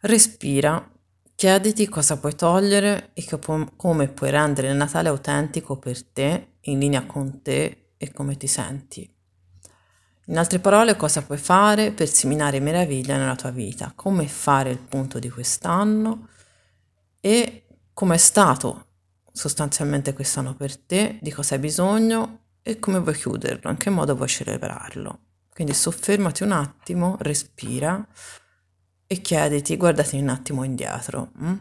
Respira, chiediti cosa puoi togliere e pu- come puoi rendere il Natale autentico per te, in linea con te e come ti senti. In altre parole, cosa puoi fare per seminare meraviglia nella tua vita, come fare il punto di quest'anno? E come è stato sostanzialmente quest'anno per te, di cosa hai bisogno? E come vuoi chiuderlo, in che modo vuoi celebrarlo. Quindi soffermati un attimo, respira e chiediti, guardati un attimo indietro. Hm?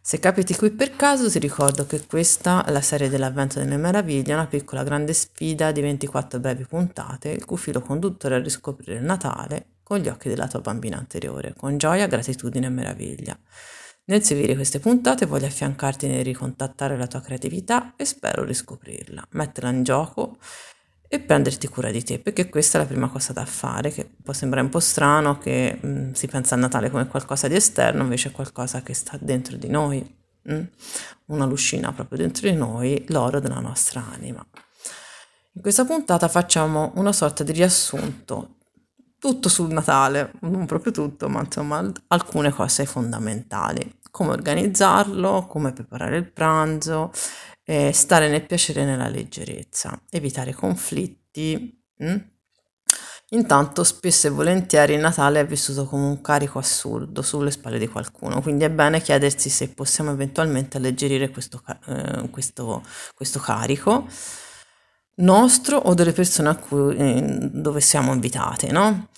Se capiti qui per caso ti ricordo che questa è la serie dell'avvento delle meraviglie, una piccola grande sfida di 24 brevi puntate, il cui filo conduttore è riscoprire il Natale con gli occhi della tua bambina anteriore, con gioia, gratitudine e meraviglia. Nel seguire queste puntate voglio affiancarti nel ricontattare la tua creatività e spero riscoprirla, metterla in gioco e prenderti cura di te, perché questa è la prima cosa da fare, che può sembrare un po' strano che mh, mm, si pensa a Natale come qualcosa di esterno, invece è qualcosa che sta dentro di noi, mh? Mm? una lucina proprio dentro di noi, l'oro della nostra anima. In questa puntata facciamo una sorta di riassunto, tutto sul Natale, non proprio tutto, ma insomma alcune cose fondamentali, come organizzarlo, come preparare il pranzo, eh, stare nel piacere e nella leggerezza, evitare conflitti. Hm? Intanto spesso e volentieri il Natale è vissuto come un carico assurdo sulle spalle di qualcuno, quindi è bene chiedersi se possiamo eventualmente alleggerire questo, eh, questo, questo carico nostro o delle persone a cui, eh, dove siamo invitate, no?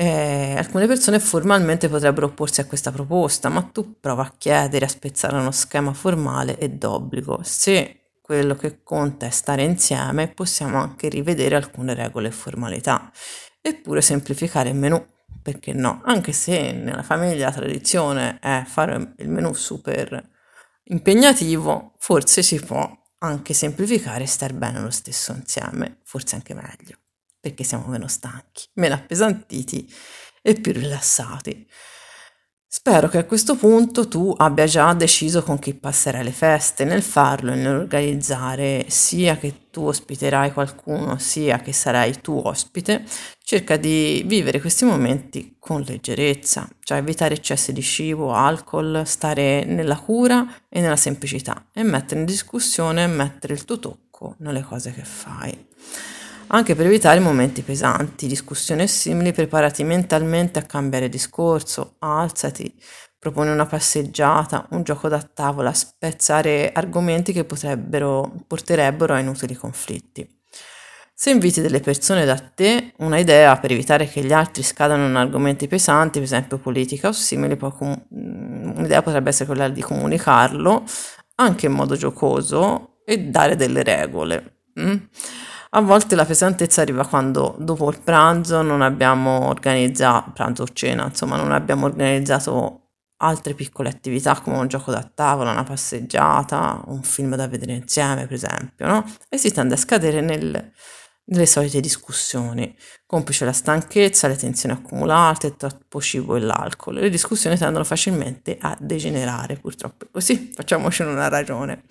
Eh, alcune persone formalmente potrebbero opporsi a questa proposta, ma tu prova a chiedere, a spezzare uno schema formale e d'obbligo. Se quello che conta è stare insieme, possiamo anche rivedere alcune regole e formalità, eppure semplificare il menù, perché no? Anche se nella famiglia la tradizione è fare il menù super impegnativo, forse si può anche semplificare e star bene lo stesso insieme, forse anche meglio perché siamo meno stanchi, meno appesantiti e più rilassati. Spero che a questo punto tu abbia già deciso con chi passerai le feste, nel farlo e nell'organizzare sia che tu ospiterai qualcuno, sia che sarai tu ospite, cerca di vivere questi momenti con leggerezza, cioè evitare eccessi di cibo, alcol, stare nella cura e nella semplicità e mettere in discussione e mettere il tuo tocco nelle cose che fai anche per evitare momenti pesanti, discussioni simili, preparati mentalmente a cambiare discorso, alzati, proponi una passeggiata, un gioco da tavola, spezzare argomenti che potrebbero, porterebbero a inutili conflitti. Se inviti delle persone da te, una idea per evitare che gli altri scadano in argomenti pesanti, per esempio politica o simili, com- un'idea potrebbe essere quella di comunicarlo anche in modo giocoso e dare delle regole. Mm? A volte la pesantezza arriva quando dopo il pranzo non abbiamo organizzato, pranzo o cena, insomma, non abbiamo organizzato altre piccole attività come un gioco da tavola, una passeggiata, un film da vedere insieme, per esempio, no? E si tende a scadere nel, nelle solite discussioni, complice la stanchezza, le tensioni accumulate, troppo cibo e l'alcol. Le discussioni tendono facilmente a degenerare, purtroppo è così, facciamocene una ragione.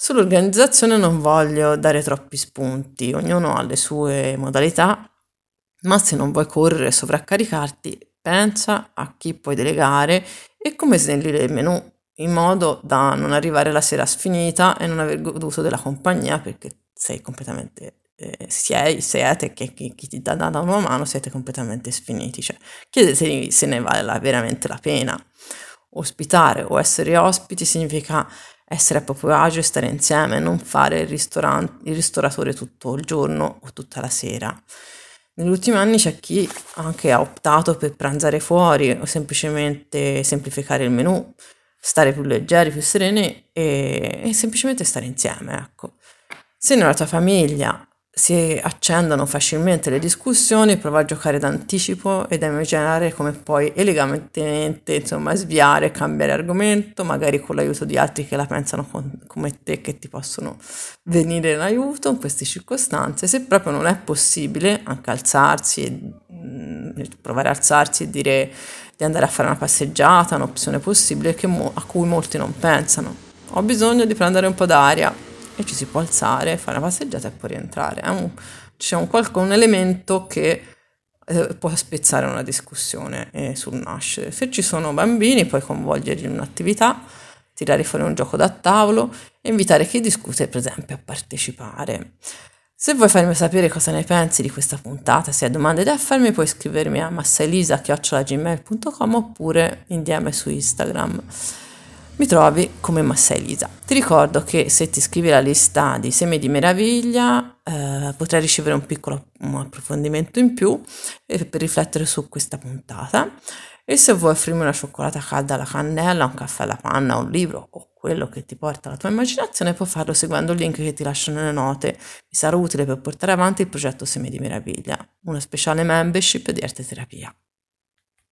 Sull'organizzazione non voglio dare troppi spunti, ognuno ha le sue modalità, ma se non vuoi correre e sovraccaricarti, pensa a chi puoi delegare e come snellire il menù in modo da non arrivare la sera sfinita e non aver goduto della compagnia perché sei completamente eh, sei, siete, che chi, chi ti dà, dà una mano siete completamente sfiniti, cioè chiedetevi se ne vale la, veramente la pena. Ospitare o essere ospiti significa essere a proprio agio e stare insieme, non fare il, il ristoratore tutto il giorno o tutta la sera. Negli ultimi anni c'è chi anche ha optato per pranzare fuori o semplicemente semplificare il menù, stare più leggeri, più sereni e, e semplicemente stare insieme, ecco. Se nella tua famiglia si accendono facilmente le discussioni, prova a giocare d'anticipo ed a immaginare come puoi elegantemente insomma, sviare e cambiare argomento, magari con l'aiuto di altri che la pensano con, come te che ti possono venire in aiuto in queste circostanze. Se proprio non è possibile anche alzarsi e mh, mm, provare a alzarsi e dire di andare a fare una passeggiata, un'opzione possibile mo- a cui molti non pensano. Ho bisogno di prendere un po' d'aria, e ci si può alzare, fare una passeggiata e poi rientrare. Un, c'è un, un elemento che eh, può spezzare una discussione eh, sul nascere. Se ci sono bambini puoi coinvolgerli in un'attività, tirare fuori un gioco da tavolo e invitare chi discute per esempio a partecipare. Se vuoi farmi sapere cosa ne pensi di questa puntata, se hai domande da farmi puoi scrivermi a massaelisa.gmail.com oppure in DM su Instagram mi trovi come Massa Elisa. Ti ricordo che se ti iscrivi alla lista di semi di meraviglia eh, potrai ricevere un piccolo un approfondimento in più eh, per riflettere su questa puntata. E se vuoi offrirmi una cioccolata calda alla cannella, un caffè alla panna, un libro o quello che ti porta alla tua immaginazione, puoi farlo seguendo il link che ti lascio nelle note. Mi sarà utile per portare avanti il progetto Semi di Meraviglia, una speciale membership di arte terapia.